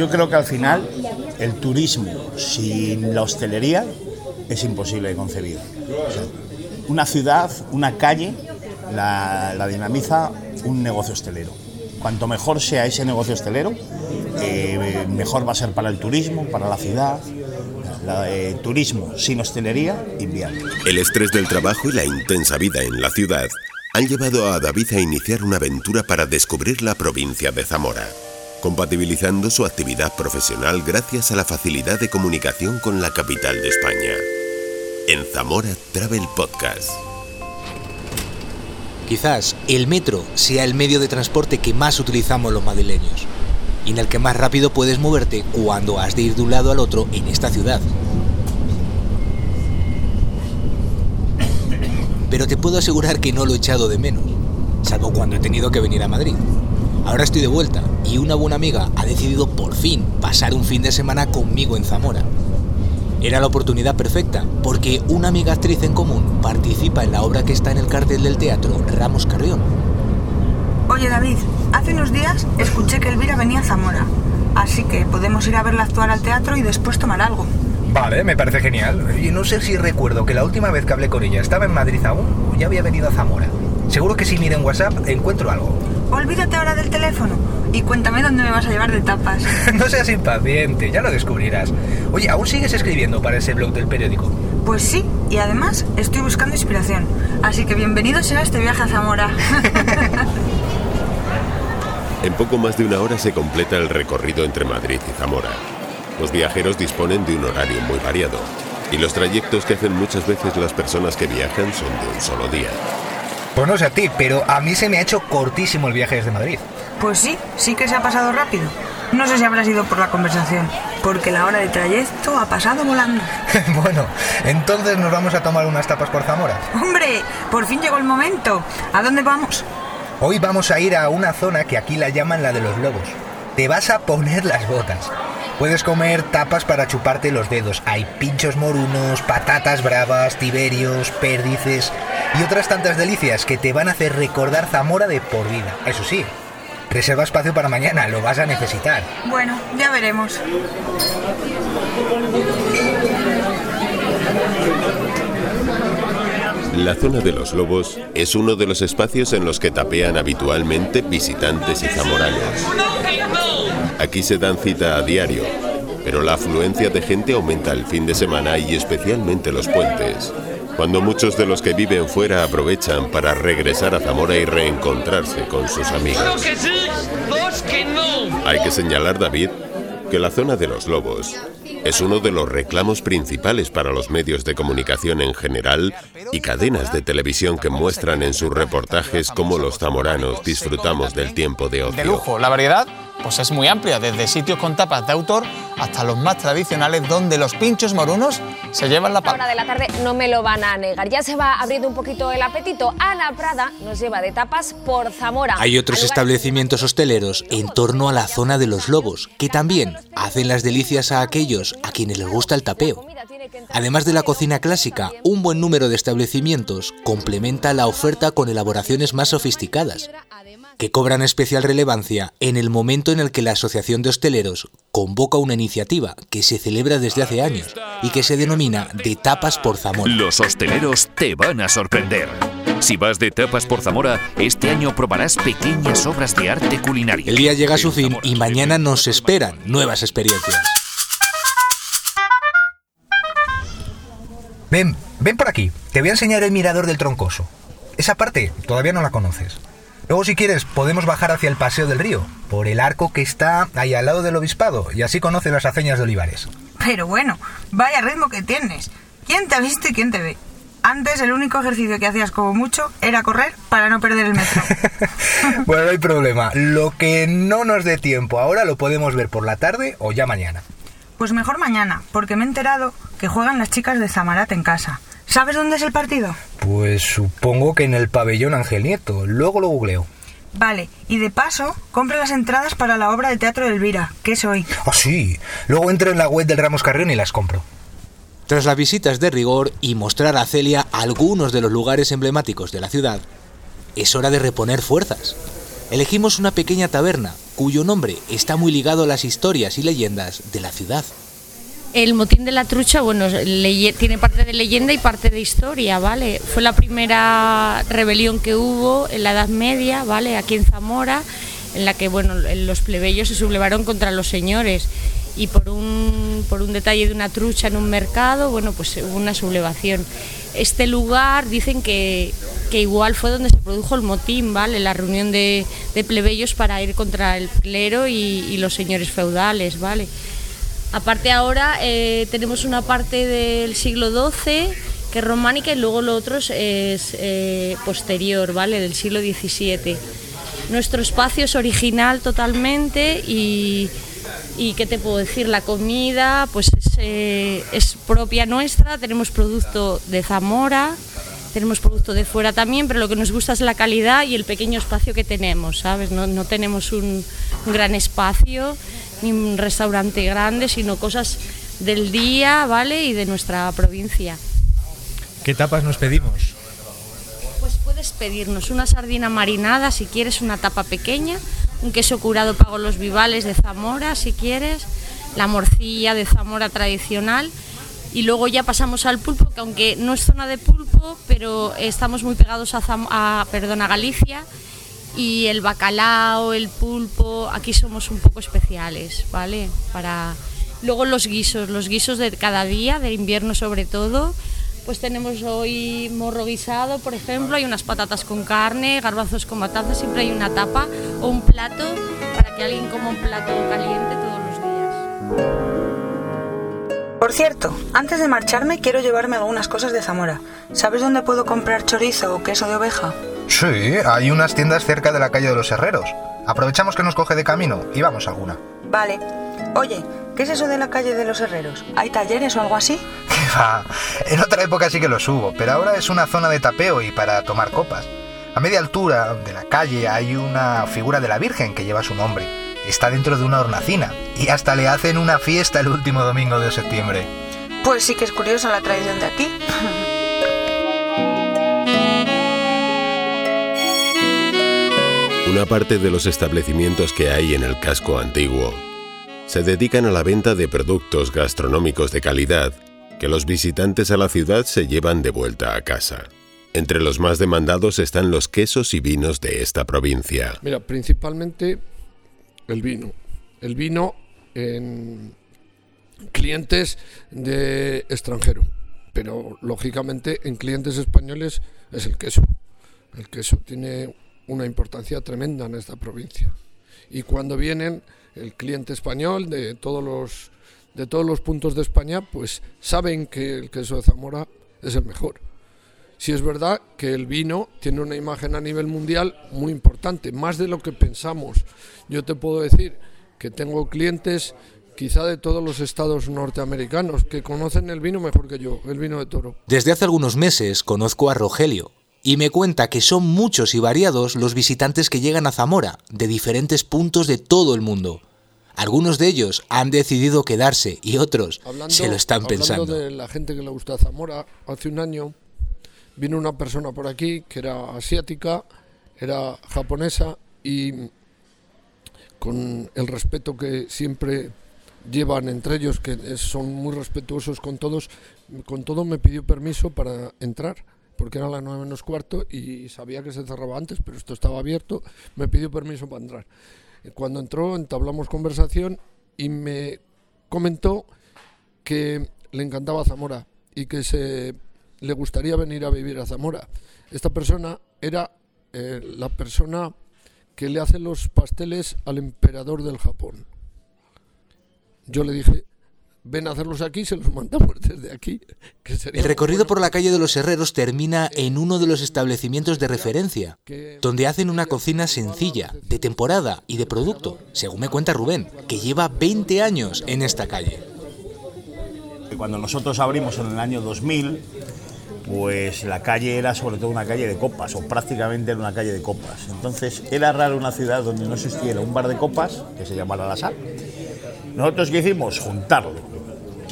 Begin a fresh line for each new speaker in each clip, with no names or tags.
yo creo que al final el turismo sin la hostelería es imposible de concebir. Una ciudad, una calle, la, dinamiza un negocio hostelero. Cuanto mejor sea ese negocio hostelero, eh, mejor va a ser para el turismo, para la ciudad. Eh, turismo sin hostelería, inviable.
El estrés del trabajo y la intensa vida en la ciudad han llevado a David a iniciar una aventura para descubrir la provincia de Zamora, compatibilizando su actividad profesional gracias a la facilidad de comunicación con la capital de España. En Zamora Travel Podcast.
Quizás el metro sea el medio de transporte que más utilizamos los madrileños y en el que más rápido puedes moverte cuando has de ir de un lado al otro en esta ciudad. Pero te puedo asegurar que no lo he echado de menos, salvo cuando he tenido que venir a Madrid. Ahora estoy de vuelta y una buena amiga ha decidido por fin pasar un fin de semana conmigo en Zamora. Era la oportunidad perfecta, porque una amiga actriz en común participa en la obra que está en el cartel del teatro Ramos Carrión.
Oye David, hace unos días escuché que Elvira venía a Zamora, así que podemos ir a verla actuar al teatro y después tomar algo.
Vale, me parece genial. Y no sé si recuerdo que la última vez que hablé con ella estaba en Madrid aún o ya había venido a Zamora. Seguro que si miro en WhatsApp encuentro algo.
Olvídate ahora del teléfono y cuéntame dónde me vas a llevar de tapas.
no seas impaciente, ya lo descubrirás. Oye, ¿aún sigues escribiendo para ese blog del periódico?
Pues sí, y además estoy buscando inspiración. Así que bienvenido sea este viaje a Zamora.
En poco más de una hora se completa el recorrido entre Madrid y Zamora. Los viajeros disponen de un horario muy variado y los trayectos que hacen muchas veces las personas que viajan son de un solo día.
Pues no sé a ti, pero a mí se me ha hecho cortísimo el viaje desde Madrid.
Pues sí, sí que se ha pasado rápido. No sé si habrá sido por la conversación, porque la hora de trayecto ha pasado volando.
bueno, entonces nos vamos a tomar unas tapas por Zamora.
¡Hombre! Por fin llegó el momento. ¿A dónde vamos?
Hoy vamos a ir a una zona que aquí la llaman la de los lobos. Te vas a poner las botas. Puedes comer tapas para chuparte los dedos. Hay pinchos morunos, patatas bravas, tiberios, perdices y otras tantas delicias que te van a hacer recordar Zamora de por vida. Eso sí, reserva espacio para mañana, lo vas a necesitar.
Bueno, ya veremos.
La zona de los lobos es uno de los espacios en los que tapean habitualmente visitantes y zamoranos. Aquí se dan cita a diario, pero la afluencia de gente aumenta el fin de semana y especialmente los puentes, cuando muchos de los que viven fuera aprovechan para regresar a Zamora y reencontrarse con sus amigos. Hay que señalar, David, que la zona de los lobos es uno de los reclamos principales para los medios de comunicación en general y cadenas de televisión que muestran en sus reportajes cómo los zamoranos disfrutamos del tiempo de ocio.
De lujo, la variedad pues es muy amplia, desde sitios con tapas de autor hasta los más tradicionales donde los pinchos morunos se llevan la palma.
Hora de la tarde no me lo van a negar. Ya se va abriendo un poquito el apetito. Ana Prada nos lleva de tapas por Zamora.
Hay otros establecimientos hosteleros en torno a la zona de los lobos que también hacen las delicias a aquellos a quienes les gusta el tapeo. Además de la cocina clásica, un buen número de establecimientos complementa la oferta con elaboraciones más sofisticadas, que cobran especial relevancia en el momento en el que la Asociación de Hosteleros convoca una iniciativa que se celebra desde hace años y que se denomina De Tapas por Zamora.
Los hosteleros te van a sorprender. Si vas de tapas por Zamora, este año probarás pequeñas obras de arte culinario.
El día llega a su fin y mañana nos esperan nuevas experiencias.
Ven, ven por aquí. Te voy a enseñar el mirador del troncoso. Esa parte todavía no la conoces. Luego, si quieres, podemos bajar hacia el Paseo del Río, por el arco que está ahí al lado del obispado, y así conoces las aceñas de Olivares.
Pero bueno, vaya ritmo que tienes. ¿Quién te ha visto y quién te ve? Antes el único ejercicio que hacías como mucho era correr para no perder el metro.
bueno, no hay problema. Lo que no nos dé tiempo ahora lo podemos ver por la tarde o ya mañana.
Pues mejor mañana, porque me he enterado que juegan las chicas de Zamarat en casa. ¿Sabes dónde es el partido?
Pues supongo que en el pabellón Ángel Nieto. Luego lo googleo.
Vale, y de paso, compre las entradas para la obra de teatro de Elvira, que es hoy.
Ah, sí. Luego entro en la web del Ramos Carrión y las compro.
Tras las visitas de rigor y mostrar a Celia algunos de los lugares emblemáticos de la ciudad, es hora de reponer fuerzas. Elegimos una pequeña taberna cuyo nombre está muy ligado a las historias y leyendas de la ciudad.
El motín de la trucha, bueno, tiene parte de leyenda y parte de historia, ¿vale? Fue la primera rebelión que hubo en la Edad Media, ¿vale? Aquí en Zamora, en la que, bueno, los plebeyos se sublevaron contra los señores y por un, por un detalle de una trucha en un mercado, bueno, pues hubo una sublevación. Este lugar dicen que, igual fue donde se produjo el motín, ¿vale? La reunión de, plebeyos para ir contra el clero y, y los señores feudales, ¿vale? Aparte ahora eh, tenemos una parte del siglo XII que es románica y luego lo otro es eh, posterior, ¿vale? Del siglo XVII. Nuestro espacio es original totalmente y, y ¿qué te puedo decir? La comida pues es, eh, es propia nuestra, tenemos producto de Zamora, tenemos producto de fuera también, pero lo que nos gusta es la calidad y el pequeño espacio que tenemos, ¿sabes? No, no tenemos un gran espacio ni un restaurante grande, sino cosas del día, ¿vale? Y de nuestra provincia.
¿Qué tapas nos pedimos?
Pues puedes pedirnos una sardina marinada si quieres, una tapa pequeña, un queso curado pago los vivales de Zamora si quieres, la morcilla de Zamora tradicional y luego ya pasamos al pulpo, que aunque no es zona de pulpo, pero estamos muy pegados a, a, perdón, a Galicia y el bacalao, el pulpo, aquí somos un poco especiales, ¿vale? Para luego los guisos, los guisos de cada día, de invierno sobre todo, pues tenemos hoy morro guisado, por ejemplo, hay unas patatas con carne, garbanzos con matanza, siempre hay una tapa o un plato para que alguien coma un plato caliente todos los días.
Por cierto, antes de marcharme quiero llevarme algunas cosas de Zamora. ¿Sabes dónde puedo comprar chorizo o queso de oveja?
Sí, hay unas tiendas cerca de la calle de los Herreros. Aprovechamos que nos coge de camino y vamos a alguna.
Vale. Oye, ¿qué es eso de la calle de los Herreros? ¿Hay talleres o algo así?
¿Qué va? En otra época sí que lo subo, pero ahora es una zona de tapeo y para tomar copas. A media altura de la calle hay una figura de la Virgen que lleva su nombre. Está dentro de una hornacina y hasta le hacen una fiesta el último domingo de septiembre.
Pues sí que es curiosa la tradición de aquí.
Una parte de los establecimientos que hay en el casco antiguo se dedican a la venta de productos gastronómicos de calidad que los visitantes a la ciudad se llevan de vuelta a casa. Entre los más demandados están los quesos y vinos de esta provincia.
Mira, principalmente el vino. El vino en clientes de extranjero, pero lógicamente en clientes españoles es el queso. El queso tiene una importancia tremenda en esta provincia. Y cuando vienen el cliente español de todos los de todos los puntos de España, pues saben que el queso de Zamora es el mejor. Si es verdad que el vino tiene una imagen a nivel mundial muy importante, más de lo que pensamos. Yo te puedo decir que tengo clientes quizá de todos los estados norteamericanos que conocen el vino mejor que yo, el vino de toro.
Desde hace algunos meses conozco a Rogelio, y me cuenta que son muchos y variados los visitantes que llegan a Zamora, de diferentes puntos de todo el mundo. Algunos de ellos han decidido quedarse y otros se lo están pensando.
Hablando de la gente que le gusta Zamora, hace un año vino una persona por aquí que era asiática, era japonesa y con el respeto que siempre llevan entre ellos, que son muy respetuosos con todos, con todo me pidió permiso para entrar porque era las nueve menos cuarto y sabía que se cerraba antes, pero esto estaba abierto, me pidió permiso para entrar. Cuando entró entablamos conversación y me comentó que le encantaba Zamora y que se le gustaría venir a vivir a Zamora. Esta persona era eh, la persona que le hace los pasteles al emperador del Japón. Yo le dije, ven a hacerlos aquí, se los mandamos desde aquí.
el recorrido por la calle de los Herreros termina en uno de los establecimientos de referencia, donde hacen una cocina sencilla, de temporada y de producto, según me cuenta Rubén, que lleva 20 años en esta calle.
Cuando nosotros abrimos en el año 2000, pues la calle era sobre todo una calle de copas, o prácticamente era una calle de copas. Entonces era raro una ciudad donde no existiera un bar de copas, que se llamara La Sal. Nosotros qué hicimos? Juntarlo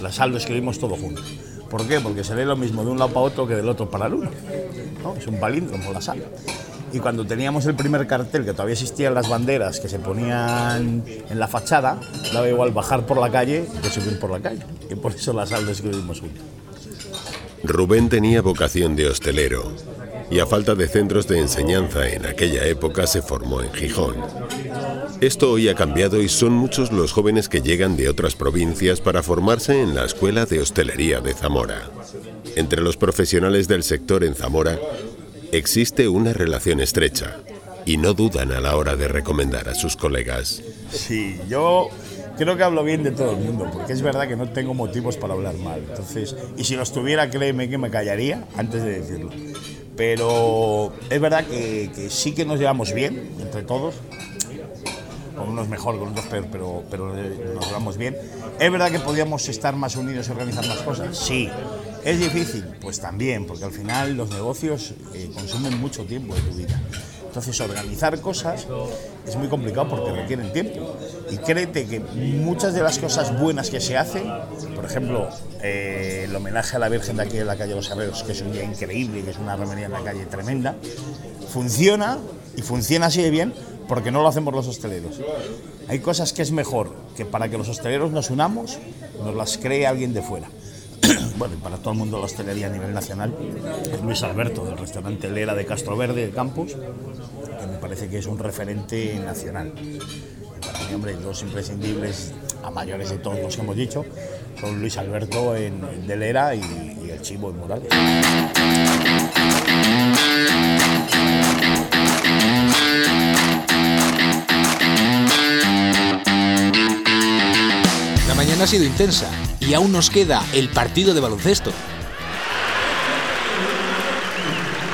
la sal lo escribimos todo junto. ¿Por qué? Porque se lee lo mismo de un lado para otro que del otro para el uno. Es un palíndromo la sal. y cuando teníamos el primer cartel, que todavía existían las banderas que se ponían en la fachada, daba igual bajar por la calle que subir por la calle. Y por eso las aulas que vivimos juntos.
Rubén tenía vocación de hostelero y a falta de centros de enseñanza en aquella época se formó en Gijón. Esto hoy ha cambiado y son muchos los jóvenes que llegan de otras provincias para formarse en la Escuela de Hostelería de Zamora. Entre los profesionales del sector en Zamora existe una relación estrecha y no dudan a la hora de recomendar a sus colegas.
Sí, yo creo que hablo bien de todo el mundo, porque es verdad que no tengo motivos para hablar mal. Entonces, y si los tuviera, créeme que me callaría antes de decirlo. Pero es verdad que, sí que nos llevamos bien entre todos, con unos mejor, con otros peor, pero, pero nos llevamos bien. ¿Es verdad que podríamos estar más unidos y organizar más cosas? Sí. ¿Es difícil? Pues también, porque al final los negocios eh, consumen mucho tiempo de tu vida. Entonces, organizar cosas es muy complicado porque requieren tiempo. Y créete que muchas de las cosas buenas que se hacen, por ejemplo, eh, el homenaje a la Virgen de aquí de la calle Los Herreros, que es un día increíble, que es una romería en la calle tremenda, funciona y funciona así de bien porque no lo hacemos los hosteleros. Hay cosas que es mejor que para que los hosteleros nos unamos, nos las cree alguien de fuera. bueno, y para todo el mundo la hostelería a nivel nacional, es Luis Alberto, del restaurante Lera de Castro Verde de Campos, que me parece que es un referente nacional. Y hombre, dos imprescindibles a mayores de todos los que hemos dicho son Luis Alberto en, en de Lera y, y el Chivo en Morales.
La mañana ha sido intensa y aún nos queda el partido de baloncesto.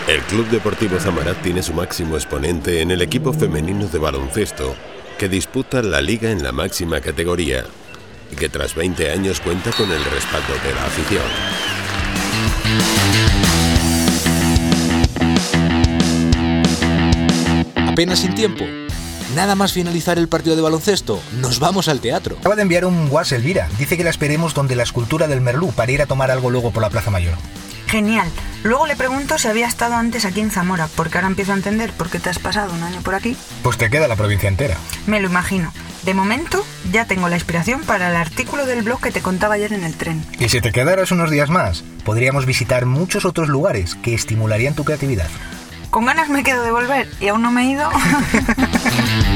El Club Deportivo Zamarat tiene su máximo exponente en el equipo femenino de baloncesto, que disputa la liga en la máxima categoría y que tras 20 años cuenta con el respaldo de la afición.
Apenas sin tiempo. Nada más finalizar el partido de baloncesto, nos vamos al teatro.
Acaba de enviar un WhatsApp Elvira. Dice que la esperemos donde la escultura del Merlú para ir a tomar algo luego por la Plaza Mayor.
Genial. Luego le pregunto si había estado antes aquí en Zamora, porque ahora empiezo a entender por qué te has pasado un año por aquí.
Pues te queda la provincia entera.
Me lo imagino. De momento, ya tengo la inspiración para el artículo del blog que te contaba ayer en el tren.
Y si te quedaras unos días más, podríamos visitar muchos otros lugares que estimularían tu creatividad.
Con ganas me quedo de volver y aún no me he ido.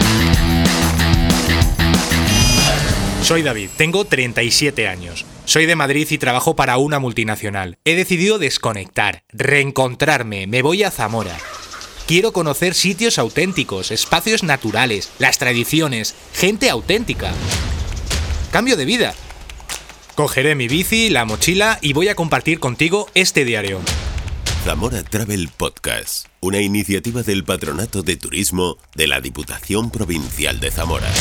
Soy David, tengo 37 años. Soy de Madrid y trabajo para una multinacional. He decidido desconectar, reencontrarme, me voy a Zamora. Quiero conocer sitios auténticos, espacios naturales, las tradiciones, gente auténtica. Cambio de vida. Cogeré mi bici, la mochila y voy a compartir contigo este diario.
Zamora Travel Podcast, una iniciativa del Patronato de Turismo de la Diputación Provincial de Zamora.